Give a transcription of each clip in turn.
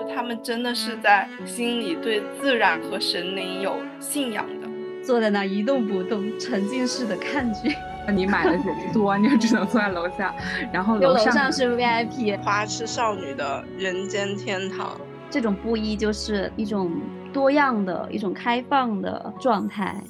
就他们真的是在心里对自然和神灵有信仰的，坐在那一动不动，沉浸式的看剧。你买的人多，你就只能坐在楼下，然后楼上是 VIP，花痴少女的人间天堂。这种布衣就是一种多样的一种开放的状态。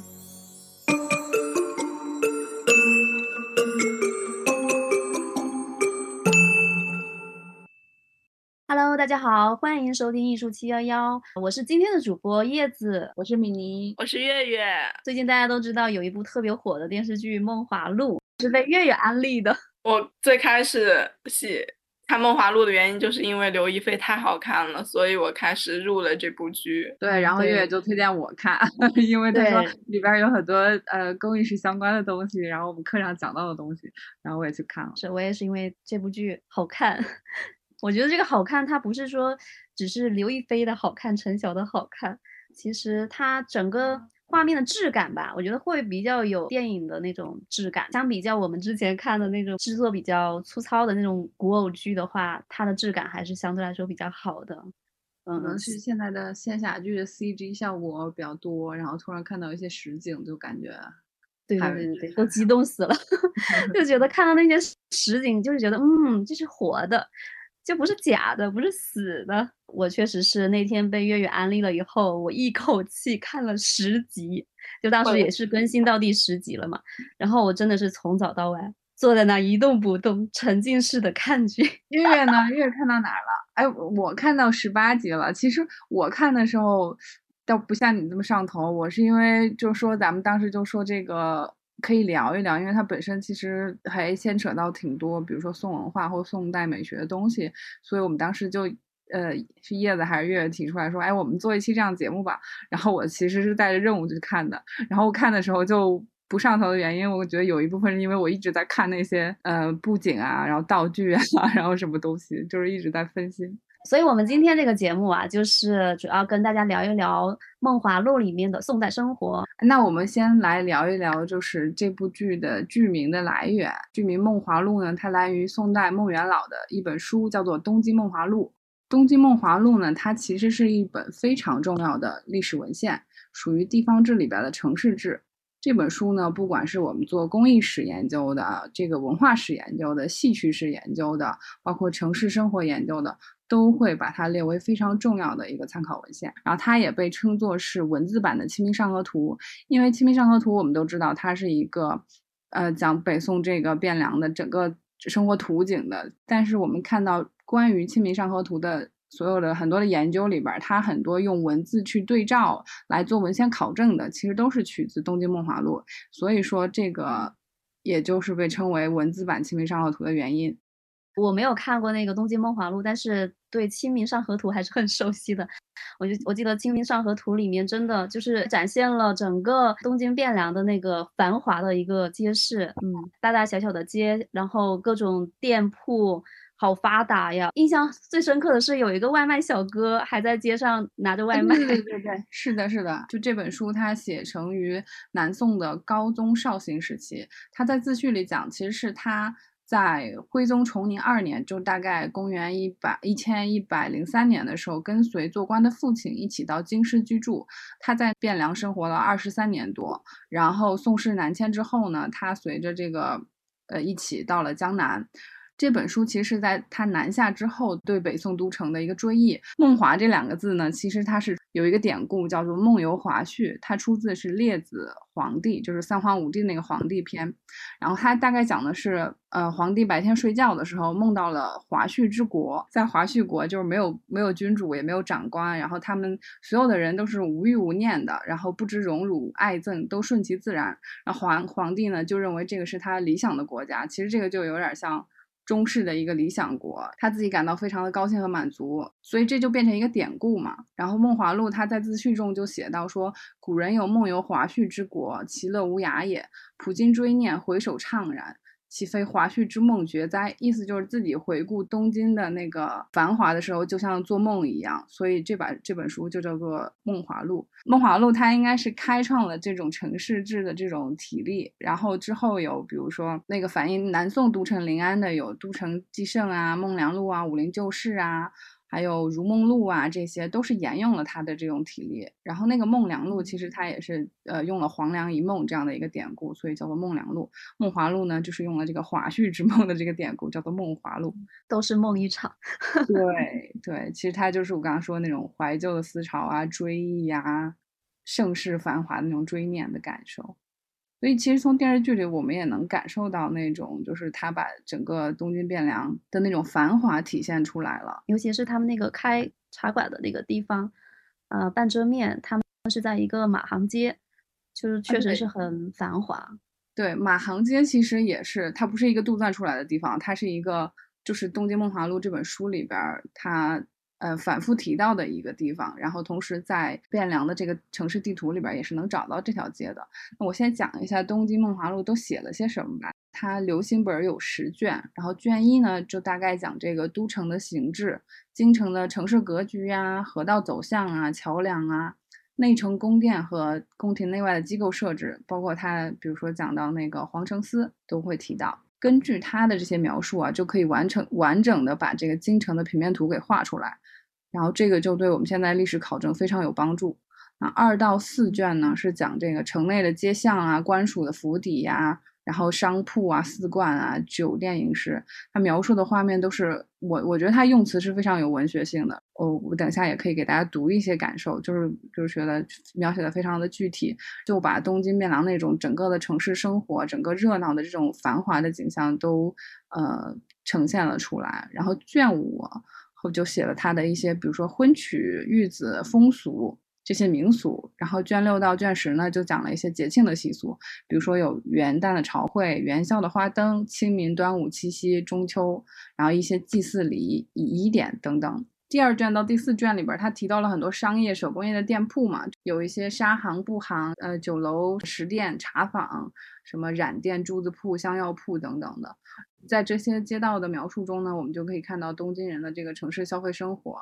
大家好，欢迎收听艺术七幺幺，我是今天的主播叶子，我是米妮，我是月月。最近大家都知道有一部特别火的电视剧《梦华录》，是被月月安利的。我最开始喜看《梦华录》的原因，就是因为刘亦菲太好看了，所以我开始入了这部剧。对，然后月月就推荐我看，因为他说里边有很多呃公益式相关的东西，然后我们课上讲到的东西，然后我也去看了。是我也是因为这部剧好看。我觉得这个好看，它不是说只是刘亦菲的好看、陈晓的好看，其实它整个画面的质感吧，我觉得会比较有电影的那种质感。相比较我们之前看的那种制作比较粗糙的那种古偶剧的话，它的质感还是相对来说比较好的。可能是现在的仙侠剧的 CG 效果比较多，然后突然看到一些实景，就感觉对对对对，都激动死了，就觉得看到那些实景，就是觉得嗯，这是活的。就不是假的，不是死的。我确实是那天被月月安利了以后，我一口气看了十集，就当时也是更新到第十集了嘛。然后我真的是从早到晚坐在那一动不动，沉浸式的看剧。月月呢？月月看到哪儿了？哎，我看到十八集了。其实我看的时候倒不像你这么上头，我是因为就说咱们当时就说这个。可以聊一聊，因为它本身其实还牵扯到挺多，比如说宋文化或宋代美学的东西，所以我们当时就，呃，是叶子还是月月提出来说，哎，我们做一期这样节目吧。然后我其实是带着任务去看的，然后看的时候就不上头的原因，我觉得有一部分是因为我一直在看那些呃布景啊，然后道具啊，然后什么东西，就是一直在分心。所以，我们今天这个节目啊，就是主要跟大家聊一聊《梦华录》里面的宋代生活。那我们先来聊一聊，就是这部剧的剧名的来源。剧名《梦华录》呢，它来源于宋代孟元老的一本书，叫做《东京梦华录》。《东京梦华录》呢，它其实是一本非常重要的历史文献，属于地方志里边的城市志。这本书呢，不管是我们做公益史研究的、这个文化史研究的、戏曲史研究的，包括城市生活研究的。都会把它列为非常重要的一个参考文献，然后它也被称作是文字版的《清明上河图》，因为《清明上河图》我们都知道它是一个，呃，讲北宋这个汴梁的整个生活图景的。但是我们看到关于《清明上河图》的所有的很多的研究里边，它很多用文字去对照来做文献考证的，其实都是取自《东京梦华录》，所以说这个也就是被称为文字版《清明上河图》的原因。我没有看过那个《东京梦华录》，但是对《清明上河图》还是很熟悉的。我就我记得《清明上河图》里面真的就是展现了整个东京汴梁的那个繁华的一个街市，嗯，大大小小的街，然后各种店铺好发达呀。印象最深刻的是有一个外卖小哥还在街上拿着外卖。对对对，是的，是的。就这本书它写成于南宋的高宗绍兴时期，他在自序里讲，其实是他。在徽宗崇宁二年，就大概公元一百一千一百零三年的时候，跟随做官的父亲一起到京师居住。他在汴梁生活了二十三年多。然后宋室南迁之后呢，他随着这个呃一起到了江南。这本书其实是在他南下之后对北宋都城的一个追忆。梦华这两个字呢，其实它是有一个典故叫做《梦游华胥》，它出自是列子皇帝，就是三皇五帝那个皇帝篇。然后它大概讲的是，呃，皇帝白天睡觉的时候梦到了华胥之国，在华胥国就是没有没有君主，也没有长官，然后他们所有的人都是无欲无念的，然后不知荣辱爱憎，都顺其自然。然后皇皇帝呢就认为这个是他理想的国家，其实这个就有点像。中式的一个理想国，他自己感到非常的高兴和满足，所以这就变成一个典故嘛。然后《梦华录》他在自序中就写到说：“古人有梦游华胥之国，其乐无涯也。普京追念，回首怅然。”岂非华胥之梦绝哉？意思就是自己回顾东京的那个繁华的时候，就像做梦一样。所以这把这本书就叫做《梦华录》。《梦华录》它应该是开创了这种城市志的这种体例。然后之后有，比如说那个反映南宋都城临安的，有《都城纪胜》啊，《梦良录》啊，《武林旧事》啊。还有如梦露啊，这些都是沿用了他的这种体力。然后那个梦梁录，其实它也是呃用了“黄粱一梦”这样的一个典故，所以叫做梦梁录。梦华录呢，就是用了这个华胥之梦的这个典故，叫做梦华录，都是梦一场。对 对，其实它就是我刚刚说的那种怀旧的思潮啊，追忆呀，盛世繁华的那种追念的感受。所以其实从电视剧里，我们也能感受到那种，就是他把整个东京汴梁的那种繁华体现出来了。尤其是他们那个开茶馆的那个地方，呃，半遮面，他们是在一个马行街，就是确实是很繁华。对，马行街其实也是，它不是一个杜撰出来的地方，它是一个，就是《东京梦华录》这本书里边，它。呃，反复提到的一个地方，然后同时在汴梁的这个城市地图里边也是能找到这条街的。那我先讲一下《东京梦华录》都写了些什么吧。它流行本有十卷，然后卷一呢就大概讲这个都城的形制、京城的城市格局啊、河道走向啊、桥梁啊、内城宫殿和宫廷内外的机构设置，包括它比如说讲到那个皇城司都会提到。根据他的这些描述啊，就可以完成完整的把这个京城的平面图给画出来。然后这个就对我们现在历史考证非常有帮助。那二到四卷呢，是讲这个城内的街巷啊、官署的府邸呀，然后商铺啊、寺观啊、酒店、饮食，它描述的画面都是我我觉得它用词是非常有文学性的。哦，我等下也可以给大家读一些感受，就是就是觉得描写的非常的具体，就把东京汴梁那种整个的城市生活、整个热闹的这种繁华的景象都呃呈现了出来。然后卷五。后就写了他的一些，比如说婚娶、育子风俗这些民俗。然后卷六到卷十呢，就讲了一些节庆的习俗，比如说有元旦的朝会、元宵的花灯、清明、端午、七夕、中秋，然后一些祭祀礼仪、仪典等等。第二卷到第四卷里边，他提到了很多商业、手工业的店铺嘛，有一些纱行、布行、呃酒楼、食店、茶坊，什么染店、珠子铺、香药铺等等的。在这些街道的描述中呢，我们就可以看到东京人的这个城市消费生活。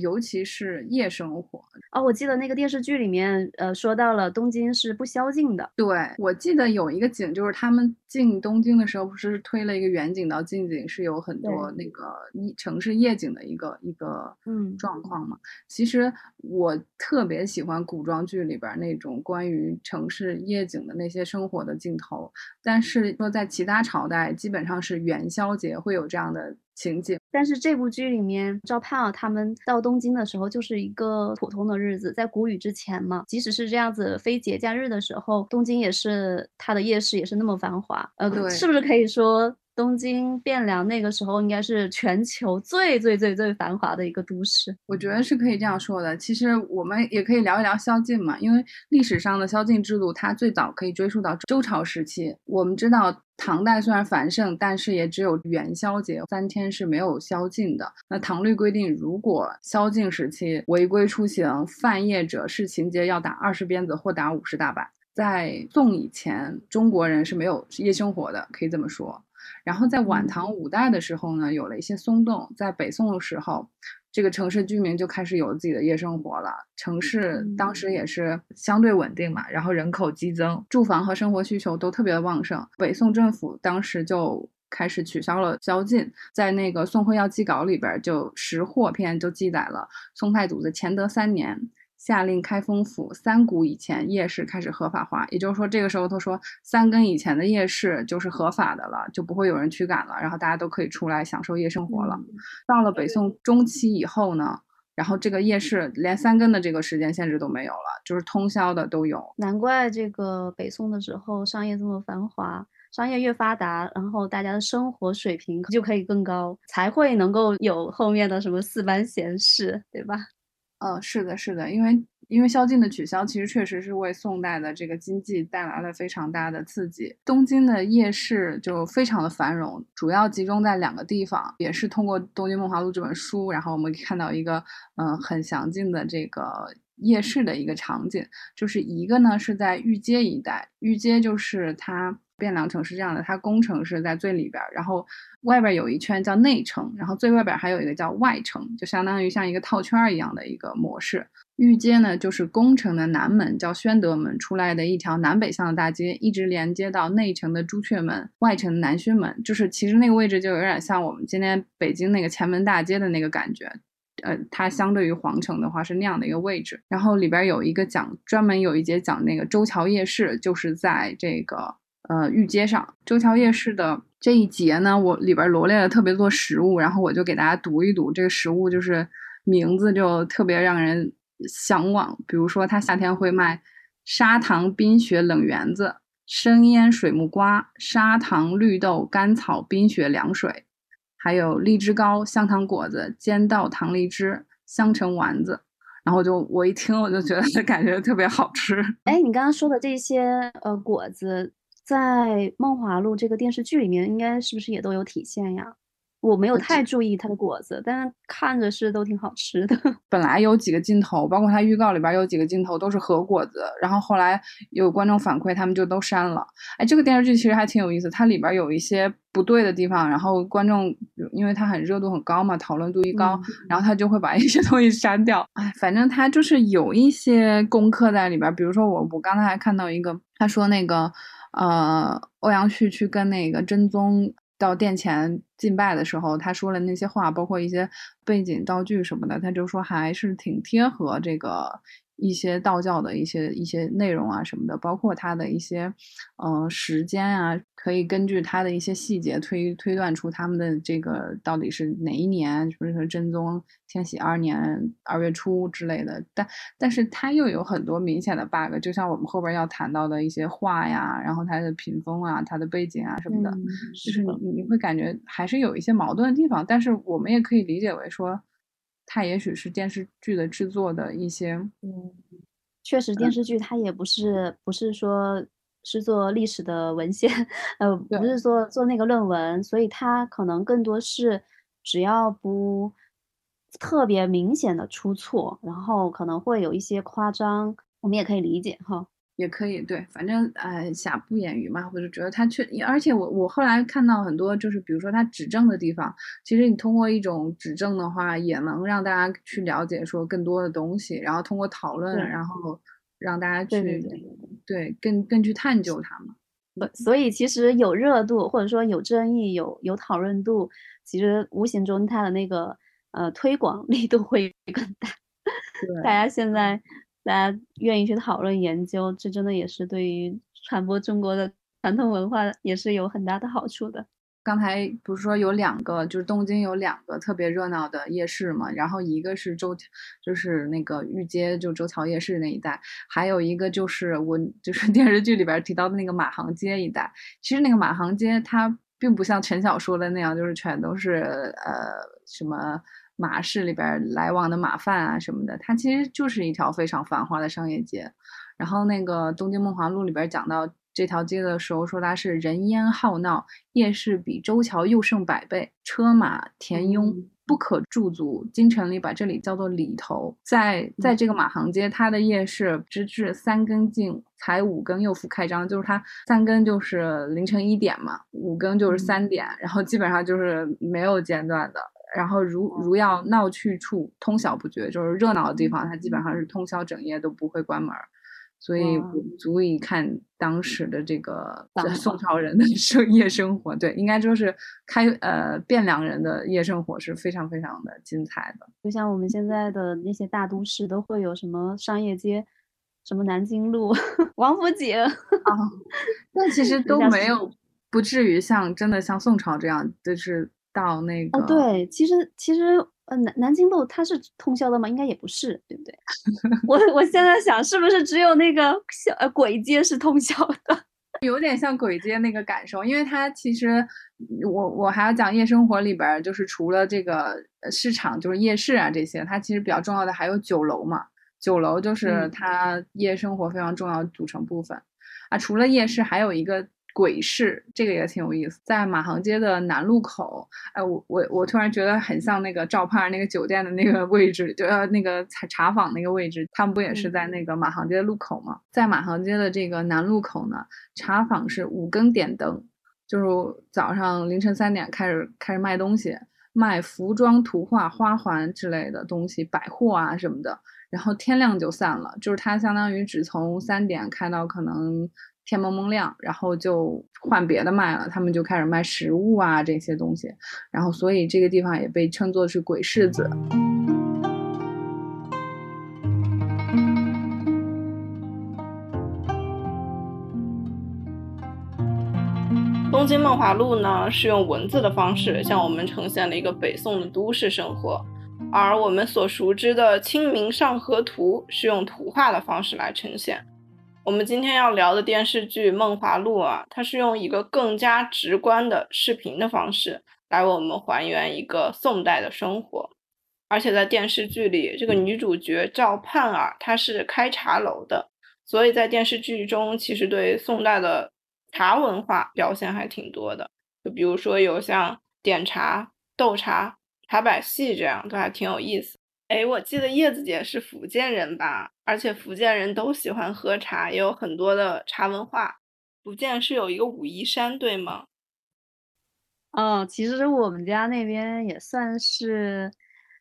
尤其是夜生活哦，我记得那个电视剧里面，呃，说到了东京是不宵禁的。对，我记得有一个景，就是他们进东京的时候，不是推了一个远景到近景，是有很多那个城市夜景的一个一个嗯状况嘛。其实我特别喜欢古装剧里边那种关于城市夜景的那些生活的镜头，但是说在其他朝代，基本上是元宵节会有这样的。情景，但是这部剧里面，赵盼儿他们到东京的时候，就是一个普通的日子，在谷雨之前嘛，即使是这样子非节假日的时候，东京也是它的夜市也是那么繁华，呃，是不是可以说？东京汴梁那个时候应该是全球最最最最繁华的一个都市，我觉得是可以这样说的。其实我们也可以聊一聊宵禁嘛，因为历史上的宵禁制度它最早可以追溯到周朝时期。我们知道唐代虽然繁盛，但是也只有元宵节三天是没有宵禁的。那唐律规定，如果宵禁时期违规出行、犯夜者，视情节要打二十鞭子或打五十大板。在宋以前，中国人是没有夜生活的，可以这么说。然后在晚唐五代的时候呢，有了一些松动。在北宋的时候，这个城市居民就开始有了自己的夜生活了。城市当时也是相对稳定嘛，然后人口激增，住房和生活需求都特别的旺盛。北宋政府当时就开始取消了宵禁，在那个《宋会要记稿》里边就《识货篇》就记载了宋太祖的乾德三年。下令开封府三谷以前夜市开始合法化，也就是说，这个时候他说三更以前的夜市就是合法的了，就不会有人驱赶了，然后大家都可以出来享受夜生活了。到了北宋中期以后呢，然后这个夜市连三更的这个时间限制都没有了，就是通宵的都有。难怪这个北宋的时候商业这么繁华，商业越发达，然后大家的生活水平就可以更高，才会能够有后面的什么四班闲事，对吧？呃，是的，是的，因为因为宵禁的取消，其实确实是为宋代的这个经济带来了非常大的刺激。东京的夜市就非常的繁荣，主要集中在两个地方，也是通过《东京梦华录》这本书，然后我们看到一个嗯很详尽的这个夜市的一个场景，就是一个呢是在御街一带，御街就是它。汴梁城是这样的，它宫城是在最里边，然后外边有一圈叫内城，然后最外边还有一个叫外城，就相当于像一个套圈一样的一个模式。御街呢，就是宫城的南门，叫宣德门出来的一条南北向的大街，一直连接到内城的朱雀门、外城的南薰门，就是其实那个位置就有点像我们今天北京那个前门大街的那个感觉。呃，它相对于皇城的话是那样的一个位置。然后里边有一个讲专门有一节讲那个周桥夜市，就是在这个呃御街上。周桥夜市的这一节呢，我里边罗列了特别多食物，然后我就给大家读一读这个食物，就是名字就特别让人向往。比如说，它夏天会卖砂糖冰雪冷圆子。生腌水木瓜、砂糖绿豆、甘草冰雪凉水，还有荔枝糕、香糖果子、煎稻糖荔枝、香橙丸子。然后就我一听，我就觉得感觉特别好吃。哎，你刚刚说的这些呃果子，在《梦华录》这个电视剧里面，应该是不是也都有体现呀？我没有太注意它的果子，但是看着是都挺好吃的。本来有几个镜头，包括它预告里边有几个镜头都是核果子，然后后来有观众反馈，他们就都删了。哎，这个电视剧其实还挺有意思，它里边有一些不对的地方，然后观众因为它很热度很高嘛，讨论度一高，然后他就会把一些 东西删掉。哎，反正它就是有一些功课在里边，比如说我我刚才还看到一个，他说那个呃欧阳旭去跟那个真宗。到殿前敬拜的时候，他说了那些话，包括一些背景道具什么的，他就说还是挺贴合这个。一些道教的一些一些内容啊什么的，包括他的一些，呃，时间啊，可以根据他的一些细节推推断出他们的这个到底是哪一年，比如说真宗天禧二年二月初之类的。但但是它又有很多明显的 bug，就像我们后边要谈到的一些画呀，然后它的屏风啊，它的背景啊什么的，就是你你会感觉还是有一些矛盾的地方。但是我们也可以理解为说。它也许是电视剧的制作的一些，嗯，确实电视剧它也不是不是说是做历史的文献，呃，不是说做那个论文，所以他可能更多是只要不特别明显的出错，然后可能会有一些夸张，我们也可以理解哈。也可以，对，反正呃，瑕不掩瑜嘛，我就觉得他确，而且我我后来看到很多，就是比如说他指正的地方，其实你通过一种指正的话，也能让大家去了解说更多的东西，然后通过讨论，然后让大家去对更更去探究它嘛。不，所以其实有热度或者说有争议、有有讨论度，其实无形中它的那个呃推广力度会更大。大家现在。大家愿意去讨论研究，这真的也是对于传播中国的传统文化也是有很大的好处的。刚才不是说有两个，就是东京有两个特别热闹的夜市嘛？然后一个是周，就是那个御街，就周桥夜市那一带；还有一个就是我就是电视剧里边提到的那个马行街一带。其实那个马行街它并不像陈晓说的那样，就是全都是呃什么。马市里边来往的马贩啊什么的，它其实就是一条非常繁华的商业街。然后那个《东京梦华录》里边讲到这条街的时候，说它是人烟浩闹，夜市比周桥又胜百倍，车马田拥不可驻足。京城里把这里叫做里头，在在这个马行街，它的夜市直至三更尽，才五更又复开张，就是它三更就是凌晨一点嘛，五更就是三点，然后基本上就是没有间断的。然后如如要闹去处，通宵不绝，就是热闹的地方，它基本上是通宵整夜都不会关门，所以足以看当时的这个 宋朝人的生夜生活。对，应该说是开呃汴梁人的夜生活是非常非常的精彩的。就像我们现在的那些大都市都会有什么商业街，什么南京路、王府井啊，但其实都没有，不至于像真的像宋朝这样，就是。到那个哦，对，其实其实呃南南京路它是通宵的吗？应该也不是，对不对？我我现在想是不是只有那个小呃鬼街是通宵的？有点像鬼街那个感受，因为它其实我我还要讲夜生活里边，就是除了这个市场，就是夜市啊这些，它其实比较重要的还有酒楼嘛。酒楼就是它夜生活非常重要的组成部分啊。除了夜市，还有一个。鬼市这个也挺有意思，在马行街的南路口，哎，我我我突然觉得很像那个赵盼那个酒店的那个位置，就要那个茶茶坊那个位置，他们不也是在那个马行街路口吗？在马行街的这个南路口呢，茶坊是五更点灯，就是早上凌晨三点开始开始卖东西，卖服装、图画、花环之类的东西，百货啊什么的，然后天亮就散了，就是它相当于只从三点开到可能。天蒙蒙亮然后就换别的卖了他们就开始卖食物啊这些东西然后所以这个地方也被称作是鬼市子。东京梦华录呢是用文字的方式向我们呈现了一个北宋的都市生活而我们所熟知的清明上河图是用图画的方式来呈现我们今天要聊的电视剧《梦华录》啊，它是用一个更加直观的视频的方式来我们还原一个宋代的生活。而且在电视剧里，这个女主角赵盼儿她是开茶楼的，所以在电视剧中其实对宋代的茶文化表现还挺多的。就比如说有像点茶、斗茶、茶百戏这样，都还挺有意思。哎，我记得叶子姐是福建人吧？而且福建人都喜欢喝茶，也有很多的茶文化。福建是有一个武夷山，对吗？哦，其实我们家那边也算是，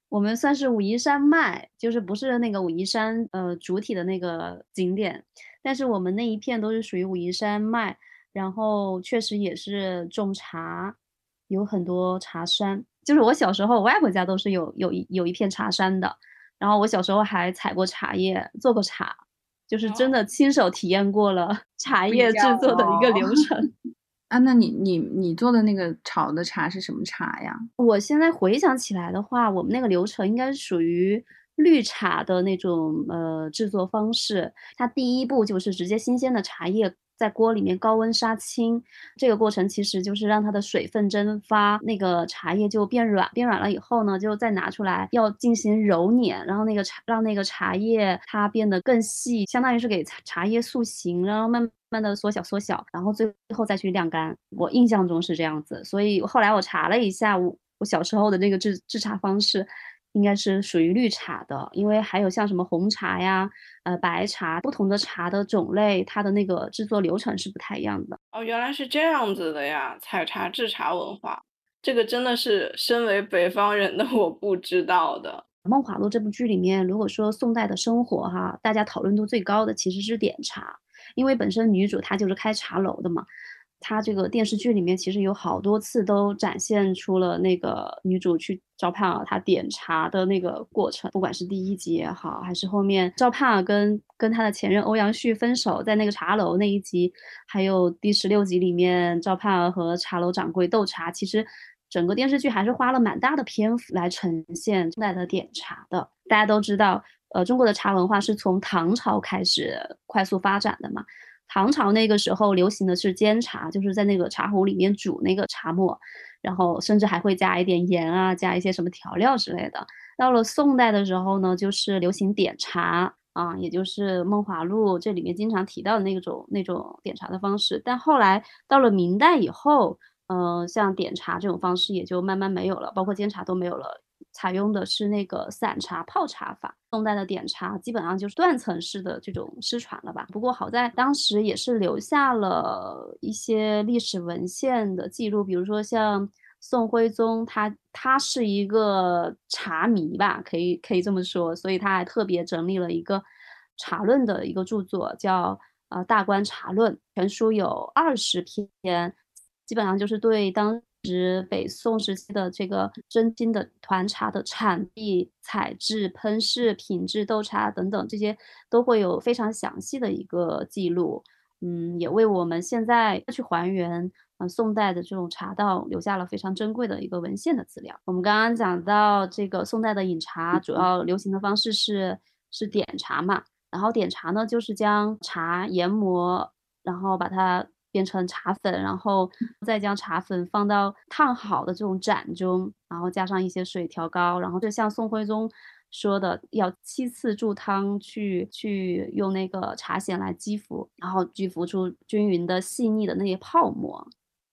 我们算是武夷山脉，就是不是那个武夷山呃主体的那个景点，但是我们那一片都是属于武夷山脉，然后确实也是种茶，有很多茶山。就是我小时候，我外婆家都是有有一有一片茶山的，然后我小时候还采过茶叶，做过茶，就是真的亲手体验过了茶叶制作的一个流程。啊，那你你你做的那个炒的茶是什么茶呀？我现在回想起来的话，我们那个流程应该是属于绿茶的那种呃制作方式，它第一步就是直接新鲜的茶叶。在锅里面高温杀青，这个过程其实就是让它的水分蒸发，那个茶叶就变软，变软了以后呢，就再拿出来要进行揉捻，然后那个茶让那个茶叶它变得更细，相当于是给茶叶塑形，然后慢慢的缩小缩小，然后最后再去晾干。我印象中是这样子，所以后来我查了一下，我我小时候的那个制制茶方式。应该是属于绿茶的，因为还有像什么红茶呀、呃白茶，不同的茶的种类，它的那个制作流程是不太一样的。哦，原来是这样子的呀！采茶制茶文化，这个真的是身为北方人的我不知道的。《梦华录》这部剧里面，如果说宋代的生活哈，大家讨论度最高的其实是点茶，因为本身女主她就是开茶楼的嘛。他这个电视剧里面其实有好多次都展现出了那个女主去赵盼儿她点茶的那个过程，不管是第一集也好，还是后面赵盼儿跟跟她的前任欧阳旭分手在那个茶楼那一集，还有第十六集里面赵盼儿和茶楼掌柜斗茶，其实整个电视剧还是花了蛮大的篇幅来呈现宋代的点茶的。大家都知道，呃，中国的茶文化是从唐朝开始快速发展的嘛。唐朝那个时候流行的是煎茶，就是在那个茶壶里面煮那个茶末，然后甚至还会加一点盐啊，加一些什么调料之类的。到了宋代的时候呢，就是流行点茶啊，也就是《梦华录》这里面经常提到的那种那种点茶的方式。但后来到了明代以后，嗯，像点茶这种方式也就慢慢没有了，包括煎茶都没有了。采用的是那个散茶泡茶法，宋代的点茶基本上就是断层式的这种失传了吧。不过好在当时也是留下了一些历史文献的记录，比如说像宋徽宗，他他是一个茶迷吧，可以可以这么说，所以他还特别整理了一个茶论的一个著作，叫呃《大观茶论》，全书有二十篇，基本上就是对当。指北宋时期的这个真金的团茶的产地、采制、喷饰、品质、斗茶等等，这些都会有非常详细的一个记录。嗯，也为我们现在去还原，嗯，宋代的这种茶道留下了非常珍贵的一个文献的资料。我们刚刚讲到这个宋代的饮茶，主要流行的方式是是点茶嘛，然后点茶呢，就是将茶研磨，然后把它。变成茶粉，然后再将茶粉放到烫好的这种盏中，然后加上一些水调高，然后就像宋徽宗说的，要七次注汤去去用那个茶筅来击浮，然后击浮出均匀的细腻的那些泡沫。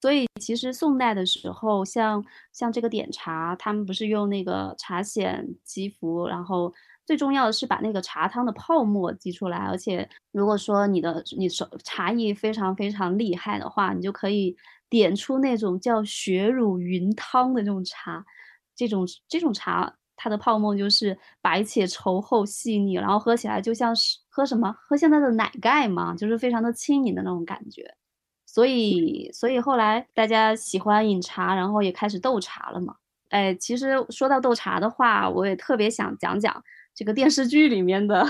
所以其实宋代的时候，像像这个点茶，他们不是用那个茶筅击浮，然后。最重要的是把那个茶汤的泡沫挤出来，而且如果说你的你手茶艺非常非常厉害的话，你就可以点出那种叫雪乳云汤的这种茶，这种这种茶它的泡沫就是白且稠厚细腻，然后喝起来就像是喝什么喝现在的奶盖嘛，就是非常的轻盈的那种感觉。所以所以后来大家喜欢饮茶，然后也开始斗茶了嘛。哎，其实说到斗茶的话，我也特别想讲讲。这个电视剧里面的。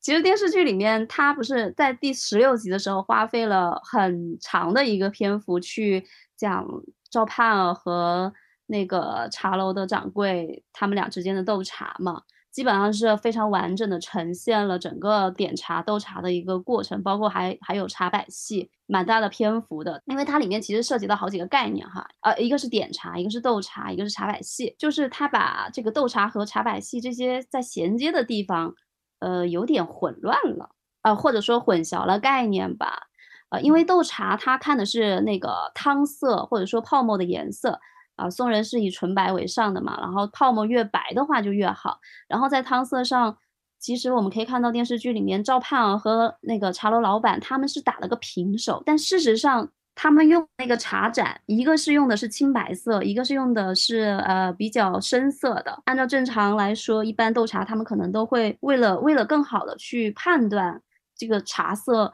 其实电视剧里面，他不是在第十六集的时候花费了很长的一个篇幅去讲赵盼儿和那个茶楼的掌柜他们俩之间的斗茶嘛，基本上是非常完整的呈现了整个点茶斗茶的一个过程，包括还还有茶百戏，蛮大的篇幅的，因为它里面其实涉及到好几个概念哈，呃，一个是点茶，一个是斗茶，一个是茶百戏，就是他把这个斗茶和茶百戏这些在衔接的地方。呃，有点混乱了，呃，或者说混淆了概念吧，呃，因为斗茶它看的是那个汤色或者说泡沫的颜色，啊，宋人是以纯白为上的嘛，然后泡沫越白的话就越好，然后在汤色上，其实我们可以看到电视剧里面赵盼儿和那个茶楼老板他们是打了个平手，但事实上。他们用那个茶盏，一个是用的是青白色，一个是用的是呃比较深色的。按照正常来说，一般斗茶他们可能都会为了为了更好的去判断这个茶色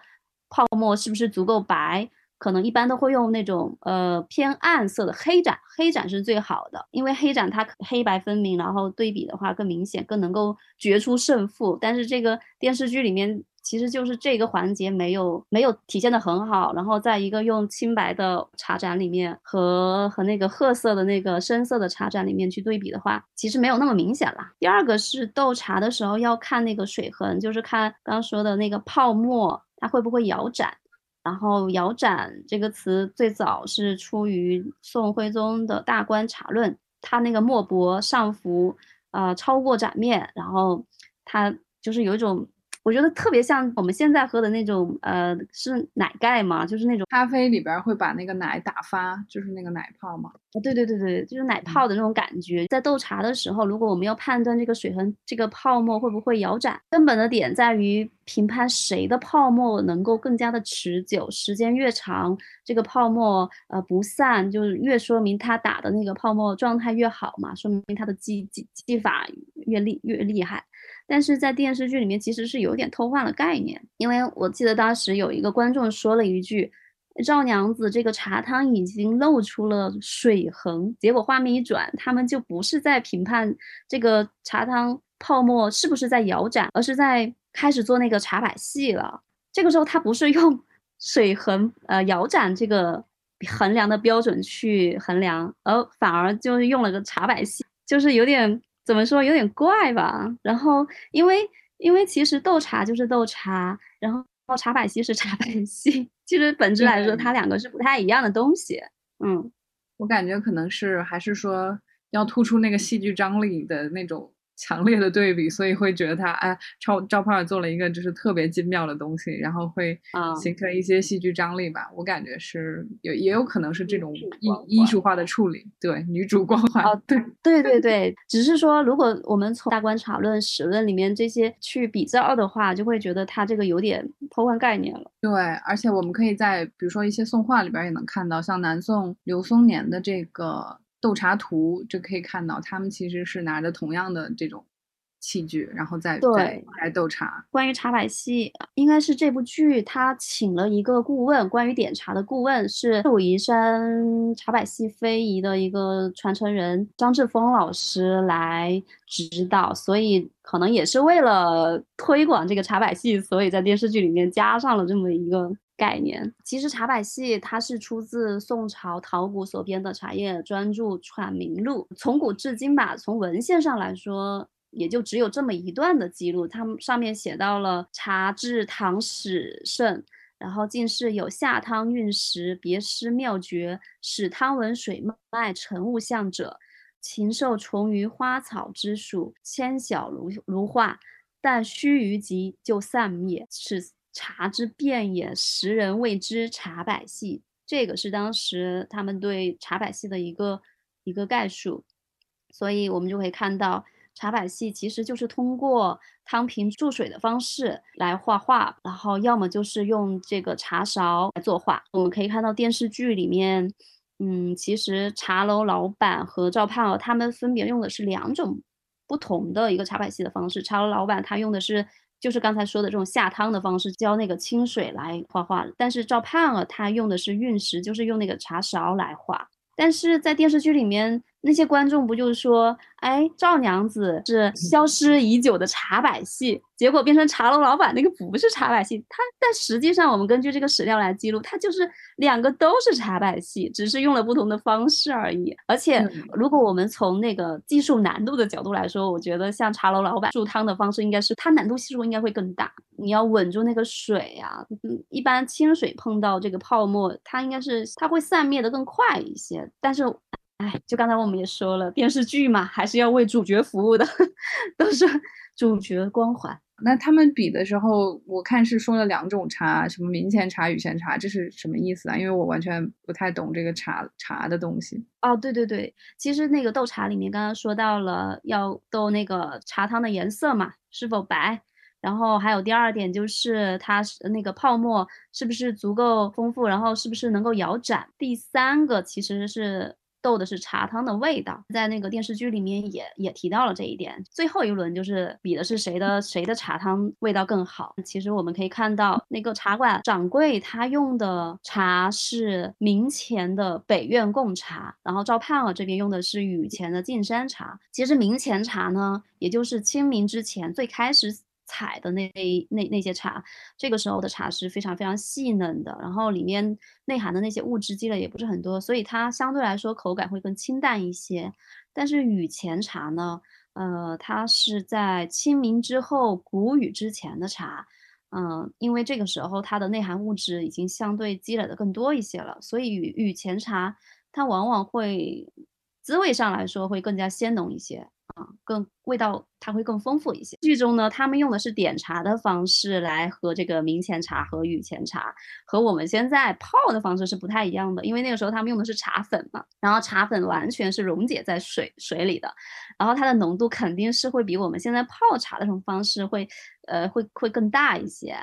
泡沫是不是足够白，可能一般都会用那种呃偏暗色的黑盏，黑盏是最好的，因为黑盏它黑白分明，然后对比的话更明显，更能够决出胜负。但是这个电视剧里面。其实就是这个环节没有没有体现的很好，然后在一个用青白的茶盏里面和和那个褐色的那个深色的茶盏里面去对比的话，其实没有那么明显了。第二个是斗茶的时候要看那个水痕，就是看刚刚说的那个泡沫它会不会摇盏。然后摇盏这个词最早是出于宋徽宗的大观茶论，他那个墨薄上浮，呃超过盏面，然后它就是有一种。我觉得特别像我们现在喝的那种，呃，是奶盖嘛，就是那种咖啡里边会把那个奶打发，就是那个奶泡嘛。啊，对对对对，就是奶泡的那种感觉。在斗茶的时候，如果我们要判断这个水痕、这个泡沫会不会摇盏，根本的点在于评判谁的泡沫能够更加的持久，时间越长，这个泡沫呃不散，就是越说明他打的那个泡沫状态越好嘛，说明他的技技技法越厉越厉害。但是在电视剧里面其实是有点偷换了概念，因为我记得当时有一个观众说了一句：“赵娘子这个茶汤已经露出了水痕。”结果画面一转，他们就不是在评判这个茶汤泡沫是不是在摇盏，而是在开始做那个茶百戏了。这个时候他不是用 水痕呃摇盏这个衡量的标准去衡量，而反而就是用了个茶百戏，就是有点。怎么说有点怪吧？然后因为因为其实斗茶就是斗茶，然后茶百戏是茶百戏，其实本质来说它两个是不太一样的东西。嗯，我感觉可能是还是说要突出那个戏剧张力的那种。强烈的对比，所以会觉得他哎，赵赵盼儿做了一个就是特别精妙的东西，然后会形成一些戏剧张力吧。我感觉是有，也有可能是这种艺艺术化的处理。对，女主光环。哦，对对对对，只是说如果我们从大观察论、史论里面这些去比较的话，就会觉得他这个有点偷换概念了。对，而且我们可以在比如说一些宋画里边也能看到，像南宋刘松年的这个。斗茶图就可以看到，他们其实是拿着同样的这种器具，然后再对来斗茶。关于茶百戏，应该是这部剧他请了一个顾问，关于点茶的顾问是武夷山茶百戏非遗的一个传承人张志峰老师来指导，所以可能也是为了推广这个茶百戏，所以在电视剧里面加上了这么一个。概念其实茶百戏它是出自宋朝陶谷所编的茶叶专著《喘名录》，从古至今吧，从文献上来说，也就只有这么一段的记录。它上面写到了茶至唐始盛，然后进士有下汤运时别诗妙绝，使汤文水脉成物象者，禽兽虫鱼花草之属，纤小如如画，但须臾即就散灭，是。茶之变也，时人谓之茶百戏。这个是当时他们对茶百戏的一个一个概述。所以我们就可以看到，茶百戏其实就是通过汤瓶注水的方式来画画，然后要么就是用这个茶勺来作画。我们可以看到电视剧里面，嗯，其实茶楼老板和赵盼儿他们分别用的是两种不同的一个茶百戏的方式。茶楼老板他用的是。就是刚才说的这种下汤的方式，浇那个清水来画画。但是赵盼儿她用的是运石，就是用那个茶勺来画。但是在电视剧里面，那些观众不就是说，哎，赵娘子是消失已久的茶百戏，结果变成茶楼老板那个不是茶百戏，他但实际上我们根据这个史料来记录，它就是两个都是茶百戏，只是用了不同的方式而已。而且如果我们从那个技术难度的角度来说，我觉得像茶楼老板煮汤的方式，应该是它难度系数应该会更大，你要稳住那个水呀。嗯，一般清水碰到这个泡沫，它应该是它会散灭的更快一些，但是。哎，就刚才我们也说了，电视剧嘛，还是要为主角服务的，都是主角光环。那他们比的时候，我看是说了两种茶，什么明前茶、雨前茶，这是什么意思啊？因为我完全不太懂这个茶茶的东西。哦，对对对，其实那个斗茶里面刚刚说到了要斗那个茶汤的颜色嘛，是否白，然后还有第二点就是它那个泡沫是不是足够丰富，然后是不是能够摇盏。第三个其实是。斗的是茶汤的味道，在那个电视剧里面也也提到了这一点。最后一轮就是比的是谁的谁的茶汤味道更好。其实我们可以看到，那个茶馆掌柜他用的茶是明前的北苑贡茶，然后赵盼儿这边用的是雨前的径山茶。其实明前茶呢，也就是清明之前最开始。采的那那那些茶，这个时候的茶是非常非常细嫩的，然后里面内含的那些物质积累也不是很多，所以它相对来说口感会更清淡一些。但是雨前茶呢，呃，它是在清明之后谷雨之前的茶，嗯，因为这个时候它的内含物质已经相对积累的更多一些了，所以雨雨前茶它往往会滋味上来说会更加鲜浓一些。啊，更味道它会更丰富一些。剧中呢，他们用的是点茶的方式来喝这个明前茶和雨前茶，和我们现在泡的方式是不太一样的。因为那个时候他们用的是茶粉嘛，然后茶粉完全是溶解在水水里的，然后它的浓度肯定是会比我们现在泡茶的这种方式会，呃，会会更大一些。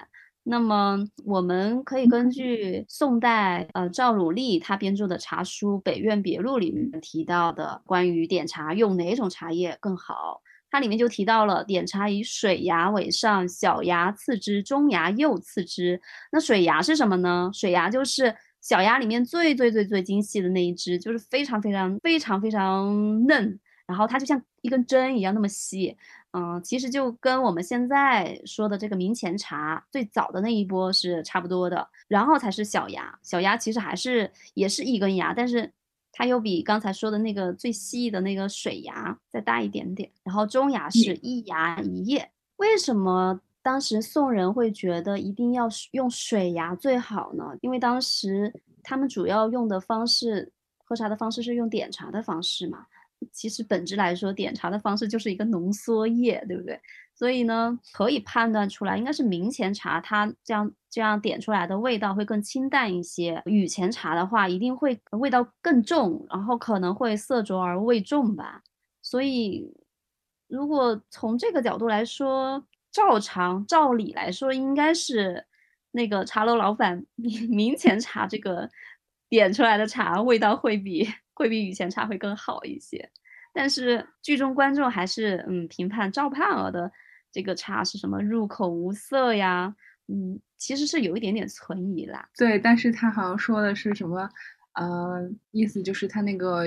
那么我们可以根据宋代呃赵汝利他编著的茶书《北苑别录》里面提到的关于点茶用哪种茶叶更好，它里面就提到了点茶以水芽为上，小芽次之，中芽又次之。那水芽是什么呢？水芽就是小芽里面最最最最精细的那一只，就是非常非常非常非常嫩，然后它就像一根针一样那么细。嗯，其实就跟我们现在说的这个明前茶最早的那一波是差不多的，然后才是小芽。小芽其实还是也是一根芽，但是它又比刚才说的那个最细的那个水芽再大一点点。然后中芽是一芽一叶。为什么当时宋人会觉得一定要用水芽最好呢？因为当时他们主要用的方式喝茶的方式是用点茶的方式嘛。其实本质来说，点茶的方式就是一个浓缩液，对不对？所以呢，可以判断出来，应该是明前茶它这样这样点出来的味道会更清淡一些。雨前茶的话，一定会味道更重，然后可能会色浊而味重吧。所以，如果从这个角度来说，照常照理来说，应该是那个茶楼老板明 明前茶这个点出来的茶味道会比。会比以前茶会更好一些，但是剧中观众还是嗯评判赵盼儿的这个茶是什么入口无色呀，嗯，其实是有一点点存疑啦。对，但是他好像说的是什么，呃，意思就是他那个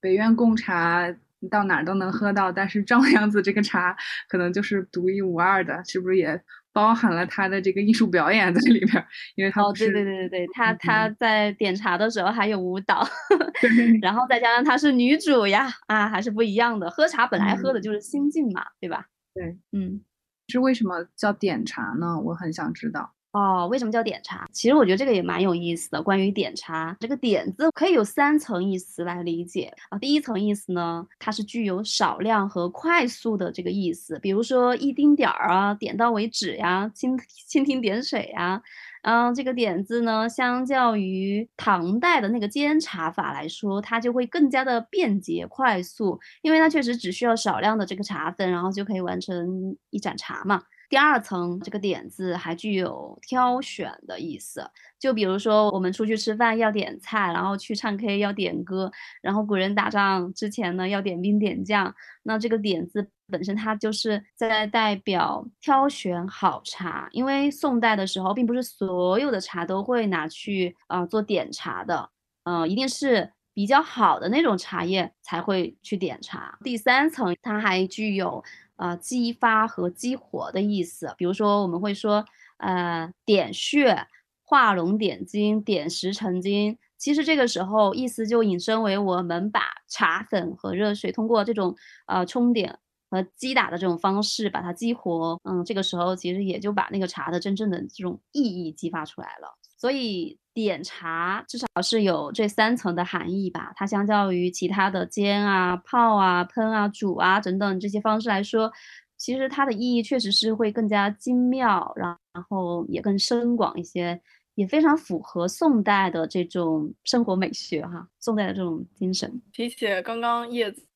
北苑贡茶到哪儿都能喝到，但是赵娘子这个茶可能就是独一无二的，是不是也？包含了他的这个艺术表演在里边，因为他哦，对对对对对，他他在点茶的时候还有舞蹈，然后再加上她是女主呀，啊，还是不一样的。喝茶本来喝的就是心境嘛，对吧？对，嗯，是为什么叫点茶呢？我很想知道。哦，为什么叫点茶？其实我觉得这个也蛮有意思的。关于点茶，这个“点”字可以有三层意思来理解啊。第一层意思呢，它是具有少量和快速的这个意思，比如说一丁点儿啊，点到为止呀，蜻蜻蜓点水呀。嗯，这个“点”字呢，相较于唐代的那个煎茶法来说，它就会更加的便捷快速，因为它确实只需要少量的这个茶粉，然后就可以完成一盏茶嘛。第二层这个点字还具有挑选的意思，就比如说我们出去吃饭要点菜，然后去唱 K 要点歌，然后古人打仗之前呢要点兵点将，那这个点字本身它就是在代表挑选好茶，因为宋代的时候并不是所有的茶都会拿去啊做点茶的，嗯，一定是比较好的那种茶叶才会去点茶。第三层，它还具有呃激发和激活的意思。比如说，我们会说呃点穴、画龙点睛、点石成金。其实这个时候意思就引申为我们把茶粉和热水通过这种呃冲点和击打的这种方式把它激活。嗯，这个时候其实也就把那个茶的真正的这种意义激发出来了。所以点茶至少是有这三层的含义吧。它相较于其他的煎啊、泡啊、烹啊、煮啊等等这些方式来说，其实它的意义确实是会更加精妙，然后也更深广一些，也非常符合宋代的这种生活美学哈，宋代的这种精神。提起刚刚叶子。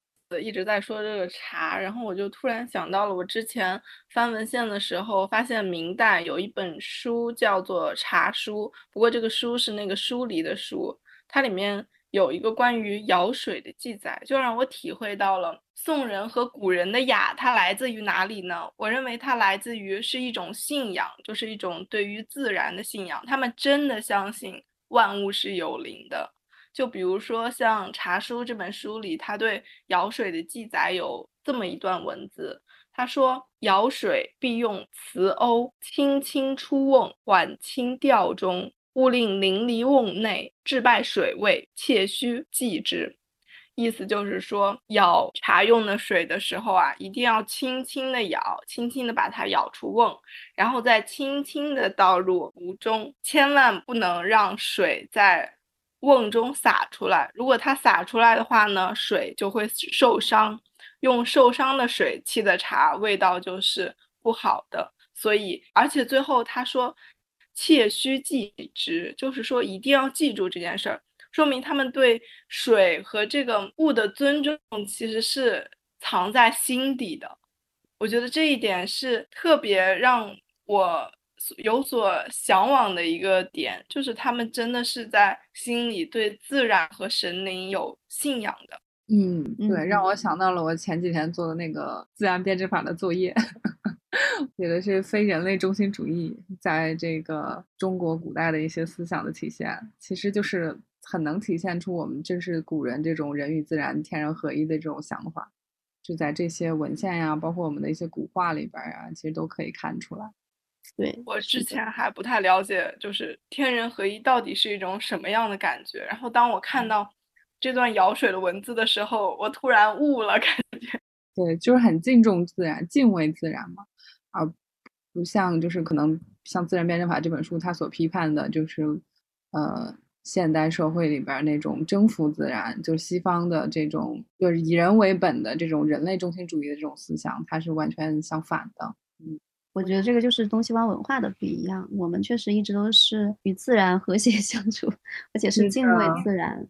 一直在说这个茶，然后我就突然想到了，我之前翻文献的时候，发现明代有一本书叫做《茶书》，不过这个书是那个疏离的书，它里面有一个关于舀水的记载，就让我体会到了宋人和古人的雅，它来自于哪里呢？我认为它来自于是一种信仰，就是一种对于自然的信仰，他们真的相信万物是有灵的。就比如说像《茶书》这本书里，他对舀水的记载有这么一段文字，他说：“舀水必用瓷瓯，轻轻出瓮，缓轻调中，勿令淋漓瓮内，致败水味，切须记之。”意思就是说，舀茶用的水的时候啊，一定要轻轻的舀，轻轻的把它舀出瓮，然后再轻轻的倒入壶中，千万不能让水在。瓮中洒出来，如果它洒出来的话呢，水就会受伤。用受伤的水沏的茶，味道就是不好的。所以，而且最后他说，切须记之，就是说一定要记住这件事儿，说明他们对水和这个物的尊重其实是藏在心底的。我觉得这一点是特别让我。有所向往的一个点，就是他们真的是在心里对自然和神灵有信仰的。嗯，对，让我想到了我前几天做的那个自然辩证法的作业，写的是非人类中心主义在这个中国古代的一些思想的体现，其实就是很能体现出我们就是古人这种人与自然天人合一的这种想法，就在这些文献呀，包括我们的一些古画里边呀，其实都可以看出来。对我之前还不太了解，就是天人合一到底是一种什么样的感觉。然后当我看到这段舀水的文字的时候，我突然悟了，感觉 对，就是很敬重自然，敬畏自然嘛，而不像就是可能像《自然辩证法》这本书它所批判的，就是呃现代社会里边那种征服自然，就是西方的这种就是以人为本的这种人类中心主义的这种思想，它是完全相反的，嗯。我觉得这个就是东西方文化的不一样。我们确实一直都是与自然和谐 相处，而且是敬畏自然。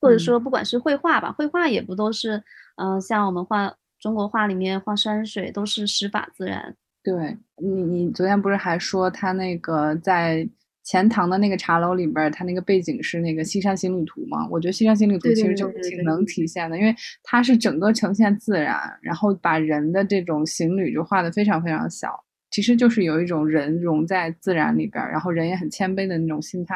或者说，不管是绘画吧，绘画也不都是，嗯，像我们画中国画里面画山水，都是师法自然。对你，你昨天不是还说他那个在钱塘的那个茶楼里边，他那个背景是那个《西山行旅图》吗？我觉得《西山行旅图》其实就挺能体现的，因为它是整个呈现自然，然后把人的这种行旅就画的非常非常小。其实就是有一种人融在自然里边，然后人也很谦卑的那种心态。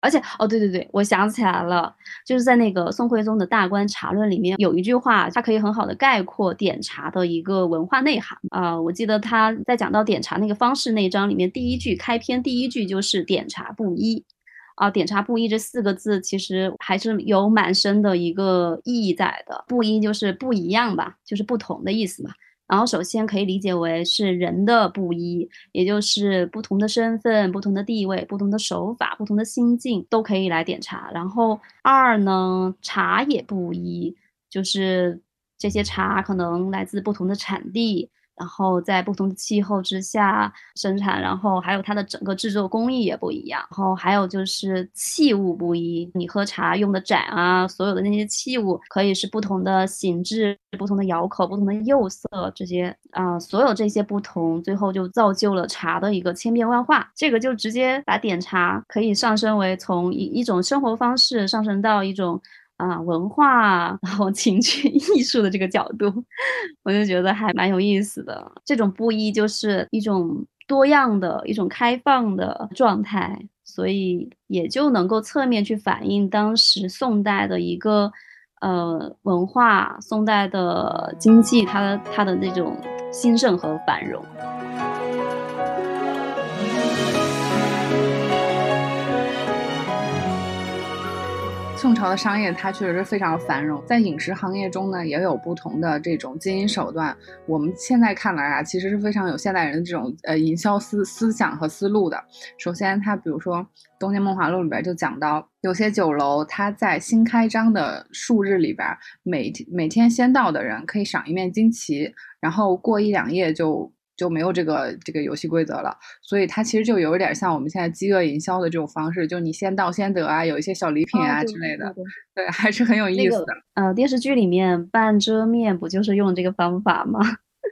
而且，哦，对对对，我想起来了，就是在那个宋徽宗的大观茶论里面有一句话，它可以很好的概括点茶的一个文化内涵啊。我记得他在讲到点茶那个方式那一章里面，第一句开篇第一句就是“点茶不一”，啊，“点茶不一”这四个字其实还是有蛮深的一个意义在的。不一就是不一样吧，就是不同的意思嘛。然后首先可以理解为是人的不一，也就是不同的身份、不同的地位、不同的手法、不同的心境都可以来点茶。然后二呢，茶也不一，就是这些茶可能来自不同的产地。然后在不同的气候之下生产，然后还有它的整个制作工艺也不一样，然后还有就是器物不一，你喝茶用的盏啊，所有的那些器物可以是不同的形制、不同的窑口、不同的釉色这些啊，所有这些不同，最后就造就了茶的一个千变万化。这个就直接把点茶可以上升为从一一种生活方式上升到一种。啊，文化然后情趣 艺术的这个角度，我就觉得还蛮有意思的。这种布衣就是一种多样的一种开放的状态，所以也就能够侧面去反映当时宋代的一个呃文化，宋代的经济，它的它的那种兴盛和繁荣。宋朝的商业它确实是非常繁荣，在饮食行业中呢，也有不同的这种经营手段。我们现在看来啊，其实是非常有现代人的这种呃营销思思想和思路的。首先，它比如说《东京梦华录》里边就讲到，有些酒楼它在新开张的数日里边，每每天先到的人可以赏一面金旗，然后过一两夜就。就没有这个这个游戏规则了，所以它其实就有一点像我们现在饥饿营销的这种方式，就你先到先得啊，有一些小礼品啊之类的，对，还是很有意思的。呃，电视剧里面半遮面不就是用这个方法吗？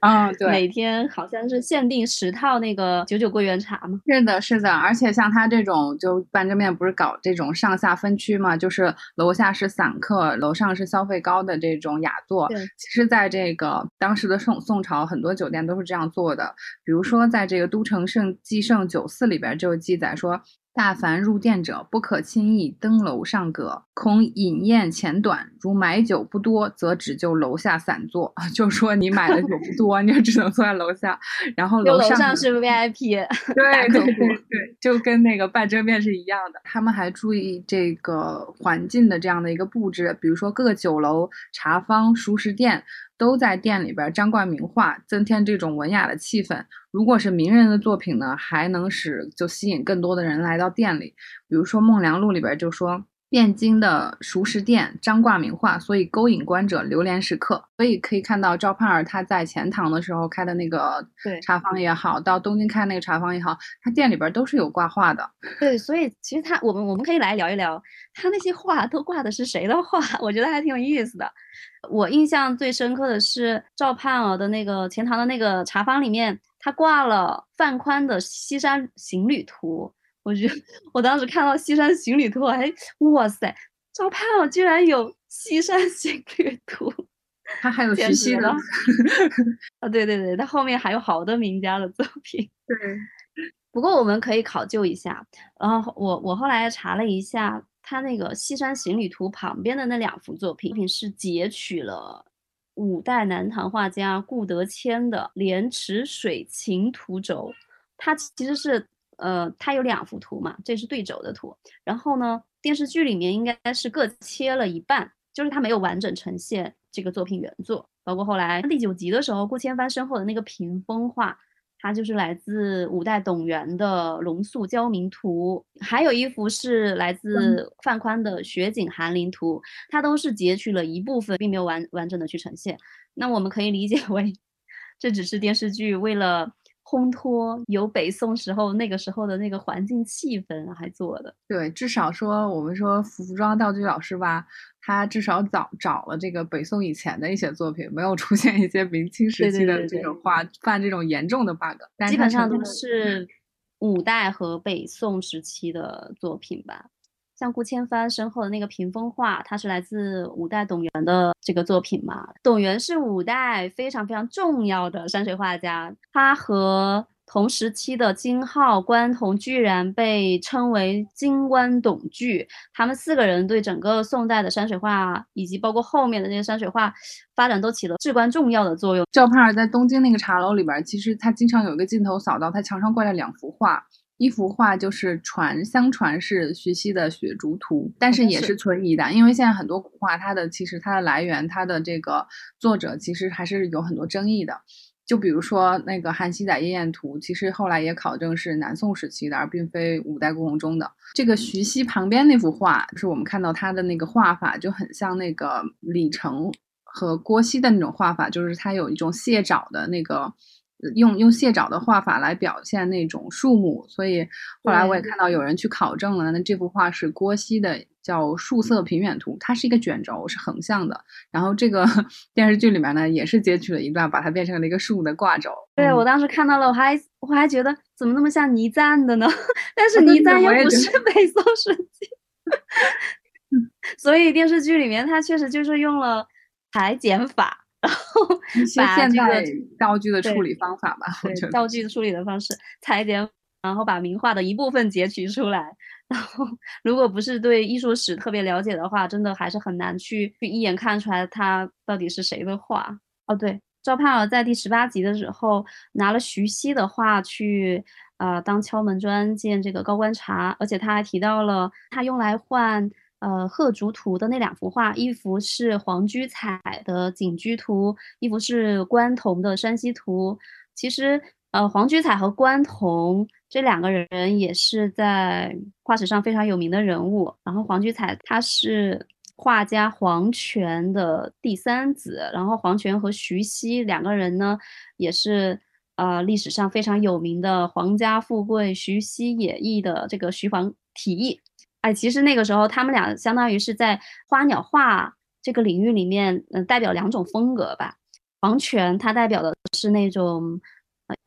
啊，对，每天好像是限定十套那个九九桂圆茶嘛。是的，是的，而且像他这种就半遮面不是搞这种上下分区嘛，就是楼下是散客，楼上是消费高的这种雅座。对，其实在这个当时的宋宋朝，很多酒店都是这样做的。比如说在这个都城圣济圣酒肆里边就记载说。大凡入店者，不可轻易登楼上阁，恐饮宴浅短。如买酒不多，则只就楼下散坐。就说你买的酒不多，你就只能坐在楼下。然后楼上是 VIP，对对对对，就跟那个半遮面是一样的。他们还注意这个环境的这样的一个布置，比如说各个酒楼、茶坊、熟食店。都在店里边张冠名画，增添这种文雅的气氛。如果是名人的作品呢，还能使就吸引更多的人来到店里。比如说《梦良录》里边就说，汴京的熟食店张挂名画，所以勾引观者流连食客。所以可以看到赵盼儿他在钱塘的时候开的那个茶坊也好，到东京开那个茶坊也好，他店里边都是有挂画的。对，所以其实他我们我们可以来聊一聊，他那些画都挂的是谁的画？我觉得还挺有意思的。我印象最深刻的是赵盼儿的那个钱塘的那个茶坊里面，他挂了范宽的《西山行旅图》。我觉得我当时看到《西山行旅图》，哎，哇塞，赵盼儿居然有《西山行旅图 》，他还有徐熙的啊，对对对，他后面还有好多名家的作品。对，不过我们可以考究一下。然后我我后来查了一下。他那个《西山行旅图》旁边的那两幅作品是截取了五代南唐画家顾德谦的《莲池水情图轴》。它其实是呃，它有两幅图嘛，这是对轴的图。然后呢，电视剧里面应该是各切了一半，就是它没有完整呈现这个作品原作。包括后来第九集的时候，顾千帆身后的那个屏风画。它就是来自五代董源的《龙宿交明图》，还有一幅是来自范宽的《雪景寒林图》，它都是截取了一部分，并没有完完整的去呈现。那我们可以理解 为，这只是电视剧为了。烘托有北宋时候那个时候的那个环境气氛还做的，对，至少说我们说服装道具老师吧，他至少找找了这个北宋以前的一些作品，没有出现一些明清时期的这种画犯这种严重的 bug，基本上都是五代和北宋时期的作品吧。像顾千帆身后的那个屏风画，它是来自五代董源的这个作品嘛？董源是五代非常非常重要的山水画家，他和同时期的金浩、关同居然被称为金关董巨。他们四个人对整个宋代的山水画，以及包括后面的这些山水画发展，都起了至关重要的作用。赵盼儿在东京那个茶楼里边，其实他经常有一个镜头扫到他墙上挂着两幅画。一幅画就是传相传是徐熙的《雪竹图》，但是也是存疑的，因为现在很多古画它的其实它的来源，它的这个作者其实还是有很多争议的。就比如说那个《韩熙载夜宴图》，其实后来也考证是南宋时期的，而并非五代故宫中的。这个徐熙旁边那幅画，是我们看到他的那个画法就很像那个李成和郭熙的那种画法，就是他有一种蟹爪的那个。用用蟹爪的画法来表现那种树木，所以后来我也看到有人去考证了，那这幅画是郭熙的，叫《树色平远图》，它是一个卷轴，是横向的。然后这个 电视剧里面呢，也是截取了一段，把它变成了一个树的挂轴。对我当时看到了，我还我还觉得怎么那么像倪瓒的呢？但是倪瓒又不是北宋时期，所以电视剧里面它确实就是用了裁剪法。然后 一些现代道具的处理方法吧，对道具的处理的方式，裁剪然后把名画的一部分截取出来。然后，如果不是对艺术史特别了解的话，真的还是很难去去一眼看出来它到底是谁的画。哦，对，赵盼儿在第十八集的时候拿了徐熙的画去，呃，当敲门砖见这个高观察，而且他还提到了他用来换呃鹤竹图的那两幅画，一幅是黄居彩的景居图，一幅是关同的山西图。其实，呃，黄居彩和关同。这两个人也是在画史上非常有名的人物。然后黄居彩他是画家黄权的第三子，然后黄权和徐熙两个人呢，也是呃历史上非常有名的皇家富贵徐熙野艺的这个徐黄体艺。哎，其实那个时候他们俩相当于是在花鸟画这个领域里面，嗯，代表两种风格吧。黄权他代表的是那种。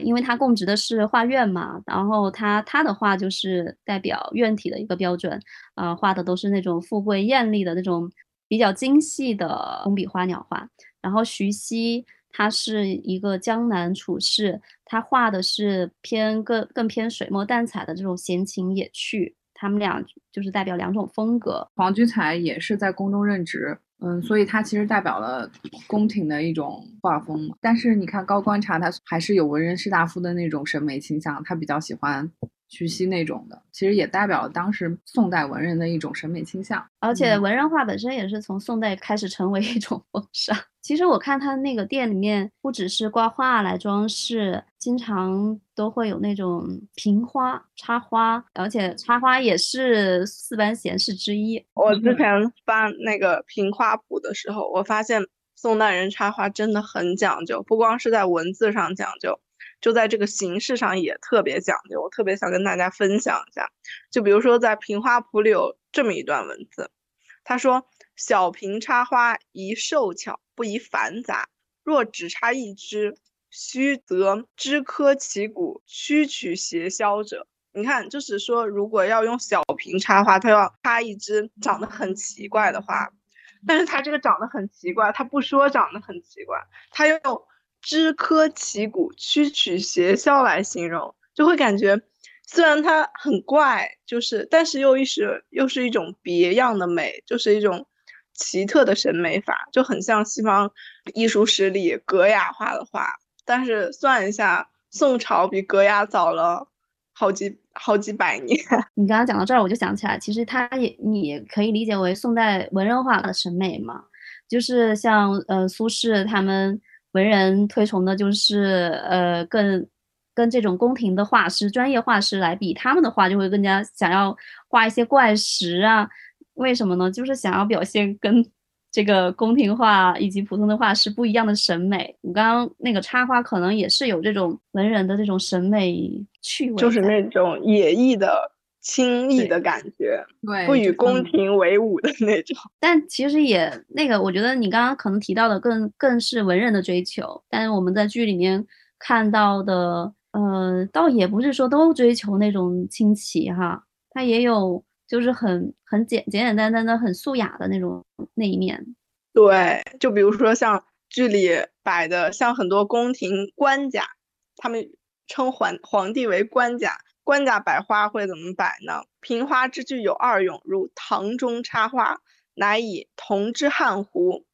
因为他供职的是画院嘛，然后他他的画就是代表院体的一个标准，呃，画的都是那种富贵艳丽的那种比较精细的工笔花鸟画。然后徐熙他是一个江南处士，他画的是偏更更偏水墨淡彩的这种闲情野趣。他们俩就是代表两种风格。黄居才也是在宫中任职。嗯，所以他其实代表了宫廷的一种画风，但是你看高观察，他还是有文人士大夫的那种审美倾向，他比较喜欢。徐熙那种的，其实也代表了当时宋代文人的一种审美倾向，而且文人画本身也是从宋代开始成为一种风尚。其实我看他那个店里面，不只是挂画来装饰，经常都会有那种瓶花插花，而且插花也是四般闲事之一。我 之前翻那个瓶花谱的时候，我发现宋代人插花真的很讲究，不光是在文字上讲究。就在这个形式上也特别讲究，我特别想跟大家分享一下。就比如说在《平花谱》里有这么一段文字，他说：“小瓶插花宜瘦巧，不宜繁杂。若只插一枝，须得枝柯其骨，曲曲斜削者。”你看，就是说，如果要用小瓶插花，它要插一枝长得很奇怪的花，但是它这个长得很奇怪，它不说长得很奇怪，它又。枝柯其骨，曲曲斜削来形容，就会感觉虽然它很怪，就是但是又一是又是一种别样的美，就是一种奇特的审美法，就很像西方艺术史里格雅画的画。但是算一下，宋朝比格雅早了好几好几百年。你刚刚讲到这儿，我就想起来，其实它也你可以理解为宋代文人画的审美嘛，就是像呃苏轼他们。文人推崇的就是呃，更跟这种宫廷的画师、专业画师来比，他们的画就会更加想要画一些怪石啊。为什么呢？就是想要表现跟这个宫廷画以及普通的画师不一样的审美。你刚刚那个插花可能也是有这种文人的这种审美趣味，就是那种野意的。轻易的感觉，对，不与宫廷为伍的那种。但其实也那个，我觉得你刚刚可能提到的更更是文人的追求。但是我们在剧里面看到的，呃，倒也不是说都追求那种清奇哈，他也有就是很很简简简单单的很素雅的那种那一面。对，就比如说像剧里摆的，像很多宫廷官家，他们称皇皇帝为官家。官家摆花会怎么摆呢？瓶花之具有二用，如堂中插花，乃以铜之汉壶，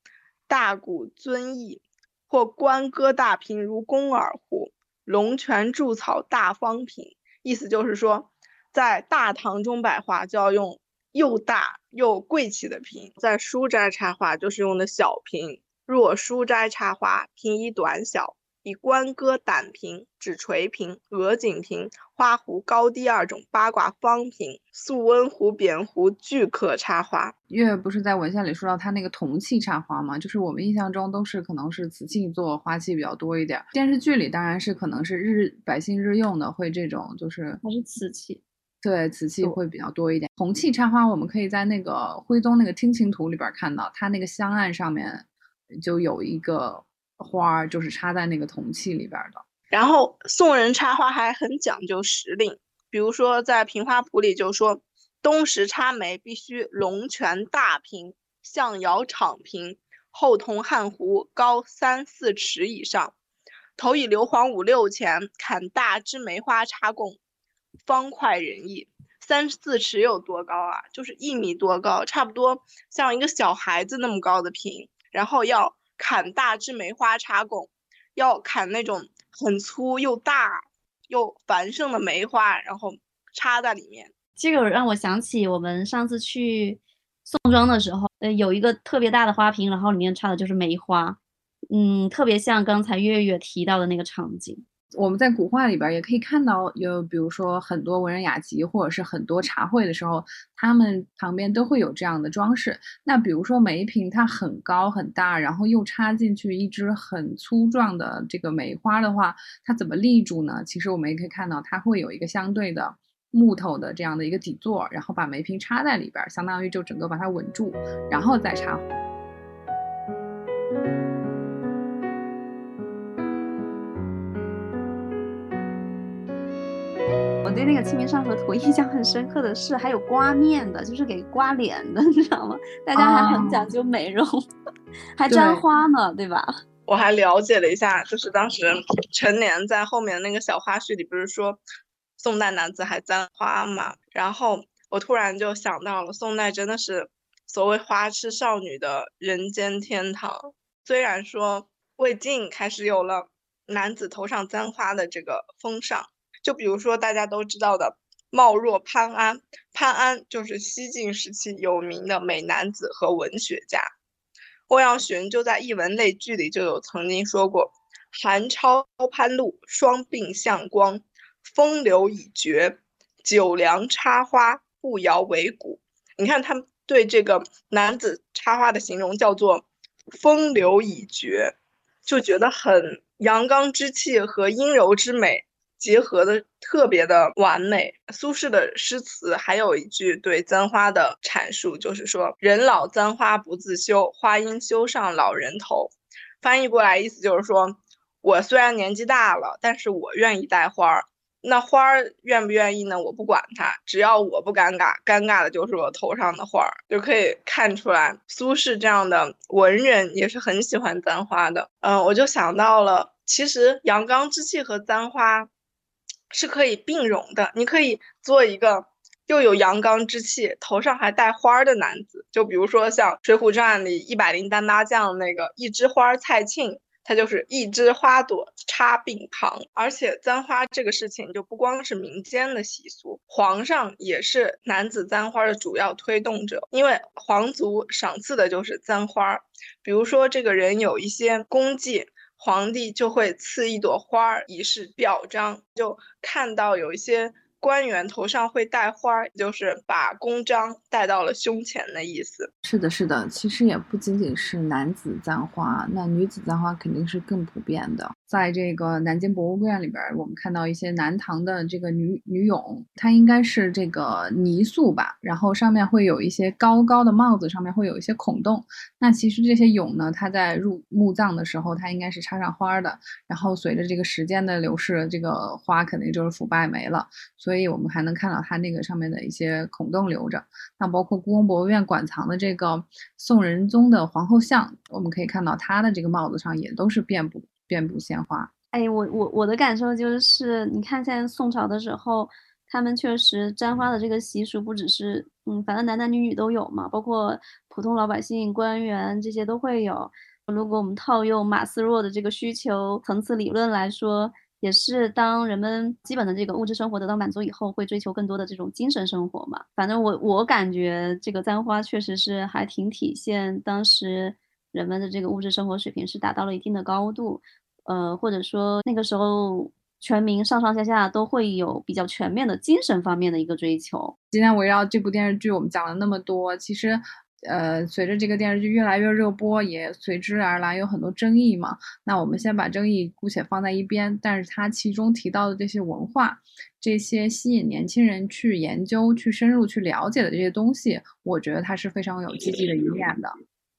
大古尊异，或官歌大瓶如宫耳壶，龙泉筑草大方瓶。意思就是说，在大堂中摆花就要用又大又贵气的瓶，在书斋插花就是用的小瓶。若书斋插花，瓶宜短小。以关歌胆瓶、纸垂瓶、鹅颈瓶、花壶高低二种八卦方瓶、素温壶、扁壶俱可插花。月不是在文献里说到他那个铜器插花吗？就是我们印象中都是可能是瓷器做花器比较多一点。电视剧里当然是可能是日百姓日用的，会这种就是还是瓷器，对瓷器会比较多一点。铜器插花，我们可以在那个徽宗那个听琴图里边看到，它那个香案上面就有一个。花儿就是插在那个铜器里边的。然后宋人插花还很讲究时令，比如说在《平花谱》里就说，冬时插梅必须龙泉大瓶，象窑敞瓶，厚铜汉壶，高三四尺以上，头以硫磺五六钱砍大枝梅花插供。方块人意，三四尺有多高啊？就是一米多高，差不多像一个小孩子那么高的瓶，然后要砍大枝梅花插拱，要砍那种很粗又大又繁盛的梅花，然后插在里面。这个让我想起我们上次去宋庄的时候，呃，有一个特别大的花瓶，然后里面插的就是梅花，嗯，特别像刚才月月提到的那个场景。我们在古画里边也可以看到，有比如说很多文人雅集或者是很多茶会的时候，他们旁边都会有这样的装饰。那比如说梅瓶，它很高很大，然后又插进去一支很粗壮的这个梅花的话，它怎么立住呢？其实我们也可以看到，它会有一个相对的。木头的这样的一个底座，然后把梅瓶插在里边，相当于就整个把它稳住，然后再插。对那个《清明上河图 》印象很深刻的是，还有刮面的，就是给刮脸的，你知道吗？大家还很讲究美容，还沾花呢，对吧？我还了解了一下，就是当时陈年在后面那个小花絮里不是说。宋代男子还簪花嘛？然后我突然就想到了，宋代真的是所谓花痴少女的人间天堂。虽然说魏晋开始有了男子头上簪花的这个风尚，就比如说大家都知道的貌若潘安，潘安就是西晋时期有名的美男子和文学家。欧阳询就在《艺文类聚》里就有曾经说过：“韩超潘陆双鬓向光。”风流已绝，九梁插花不摇为骨。你看他们对这个男子插花的形容叫做“风流已绝”，就觉得很阳刚之气和阴柔之美结合的特别的完美。苏轼的诗词还有一句对簪花的阐述，就是说“人老簪花不自修，花应羞上老人头”。翻译过来意思就是说，我虽然年纪大了，但是我愿意戴花儿。那花儿愿不愿意呢？我不管它，只要我不尴尬，尴尬的就是我头上的花儿，就可以看出来苏轼这样的文人也是很喜欢簪花的。嗯，我就想到了，其实阳刚之气和簪花是可以并容的。你可以做一个又有阳刚之气，头上还带花的男子，就比如说像《水浒传》里一百零单八将那个一枝花蔡庆。它就是一枝花朵插鬓旁，而且簪花这个事情就不光是民间的习俗，皇上也是男子簪花的主要推动者，因为皇族赏赐的就是簪花。比如说这个人有一些功绩，皇帝就会赐一朵花儿以示表彰。就看到有一些。官员头上会戴花，就是把公章戴到了胸前的意思。是的，是的，其实也不仅仅是男子簪花，那女子簪花肯定是更普遍的。在这个南京博物院里边，我们看到一些南唐的这个女女俑，它应该是这个泥塑吧，然后上面会有一些高高的帽子，上面会有一些孔洞。那其实这些俑呢，它在入墓葬的时候，它应该是插上花的。然后随着这个时间的流逝，这个花肯定就是腐败没了，所以所以我们还能看到它那个上面的一些孔洞留着。那包括故宫博物院馆藏的这个宋仁宗的皇后像，我们可以看到它的这个帽子上也都是遍布。遍布鲜花，哎，我我我的感受就是，你看现在宋朝的时候，他们确实簪花的这个习俗不只是，嗯，反正男男女女都有嘛，包括普通老百姓、官员这些都会有。如果我们套用马斯洛的这个需求层次理论来说，也是当人们基本的这个物质生活得到满足以后，会追求更多的这种精神生活嘛。反正我我感觉这个簪花确实是还挺体现当时人们的这个物质生活水平是达到了一定的高度。呃，或者说那个时候，全民上上下下都会有比较全面的精神方面的一个追求。今天围绕这部电视剧，我们讲了那么多，其实，呃，随着这个电视剧越来越热播，也随之而来有很多争议嘛。那我们先把争议姑且放在一边，但是它其中提到的这些文化，这些吸引年轻人去研究、去深入去了解的这些东西，我觉得它是非常有积极的一面的。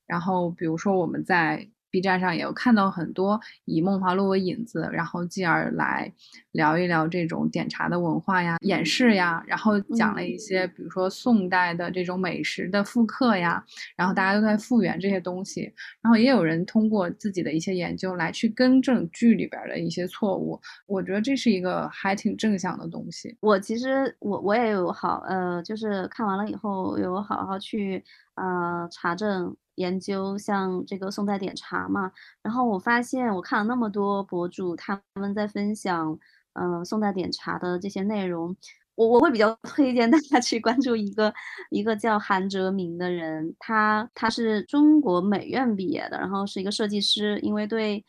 然后，比如说我们在。B 站上也有看到很多以梦华录为引子，然后继而来聊一聊这种点茶的文化呀、演示呀，然后讲了一些比如说宋代的这种美食的复刻呀，然后大家都在复原这些东西，然后也有人通过自己的一些研究来去更正剧里边的一些错误，我觉得这是一个还挺正向的东西。我其实我我也有好呃，就是看完了以后有好好去呃查证。研究像这个宋代点茶嘛，然后我发现我看了那么多博主他们在分享，嗯，宋代点茶的这些内容，我我会比较 推荐大家去关注一个一个叫韩哲明的人，他他是中国美院毕业的，然后是一个设计师，因为对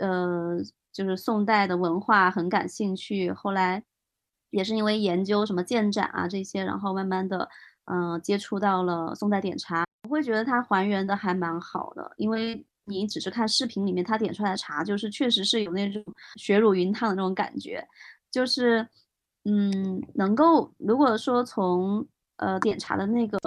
呃就是宋代的文化很感兴趣，后来也是因为研究什么建盏啊这些，然后慢慢的嗯接触到了宋代点茶。我会觉得它还原的还蛮好的，因为你只是看视频里面他点出来的茶，就是确实是有那种雪乳云烫的那种感觉，就是嗯，能够如果说从呃点茶的那个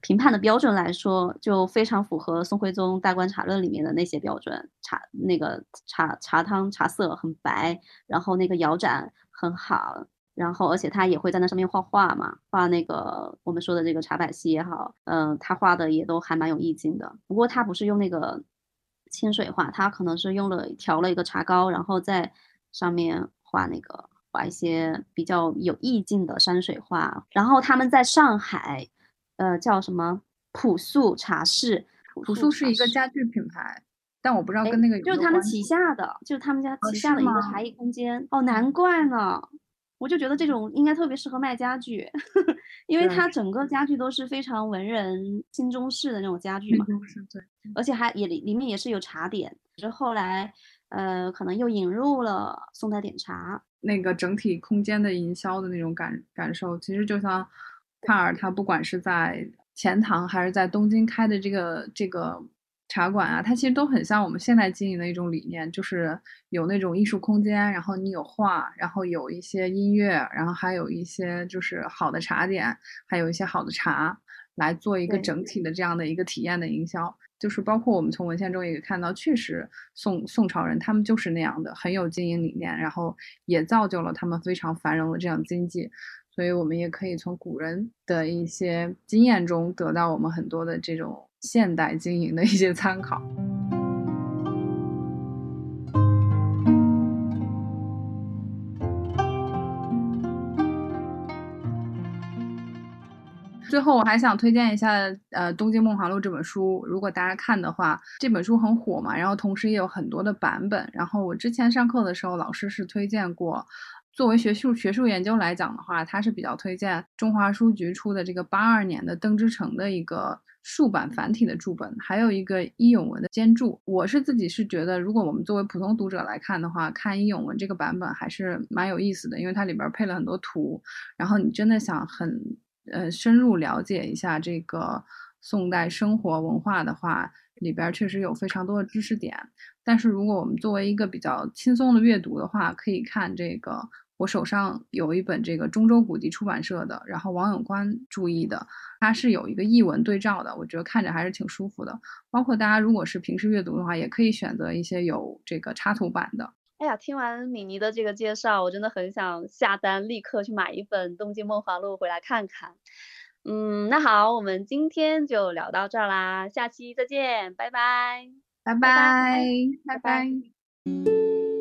评判的标准来说，就非常符合宋徽宗大观茶论里面的那些标准，茶那个茶茶汤茶色很白，然后那个摇盏很好。然后，而且他也会在那上面画画嘛，画那个我们说的这个茶百戏也好，嗯，他画的也都还蛮有意境的。不过他不是用那个清水画，他可能是用了调了一个茶膏，然后在上面画那个画一些比较有意境的山水画。然后他们在上海，呃，叫什么朴素茶室？朴素是一个家具品牌，但我不知道跟那个有就是他们旗下的，就是他们家旗下的一个茶艺空间。哦，难怪呢。我就觉得这种应该特别适合卖家具，因为它整个家具都是非常文人、新中式的那种家具嘛。而且还也里里面也是有茶点。是后来，呃，可能又引入了宋代点茶，那个整体空间的营销的那种感感受，其实就像帕尔他不管是在钱塘还是在东京开的这个这个。茶馆啊，它其实都很像我们现在经营的一种理念，就是有那种艺术空间，然后你有画，然后有一些音乐，然后还有一些就是好的茶点，还有一些好的茶，来做一个整体的这样的一个体验的营销。就是包括我们从文献中也看到，确实宋宋朝人他们就是那样的，很有经营理念，然后也造就了他们非常繁荣的这样经济。所以我们也可以从古人的一些经验中得到我们很多的这种。现代经营的一些参考。最后，我还想推荐一下，呃，《东京梦华录》这本书。如果大家看的话，这本书很火嘛，然后同时也有很多的版本。然后我之前上课的时候，老师是推荐过。作为学术学术研究来讲的话，他是比较推荐中华书局出的这个八二年的邓之诚的一个竖版繁体的注本，还有一个伊永文的兼注。我是自己是觉得，如果我们作为普通读者来看的话，看伊永文这个版本还是蛮有意思的，因为它里边配了很多图，然后你真的想很呃深入了解一下这个宋代生活文化的话，里边确实有非常多的知识点。但是如果我们作为一个比较轻松的阅读的话，可以看这个。我手上有一本这个中州古籍出版社的，然后王永宽注译的，它是有一个译文对照的，我觉得看着还是挺舒服的。包括大家如果是平时阅读的话，也可以选择一些有这个插图版的。哎呀，听完米妮的这个介绍，我真的很想下单，立刻去买一本《东京梦华录》回来看看。嗯，那好，我们今天就聊到这儿啦，下期再见，拜拜，拜拜，拜拜。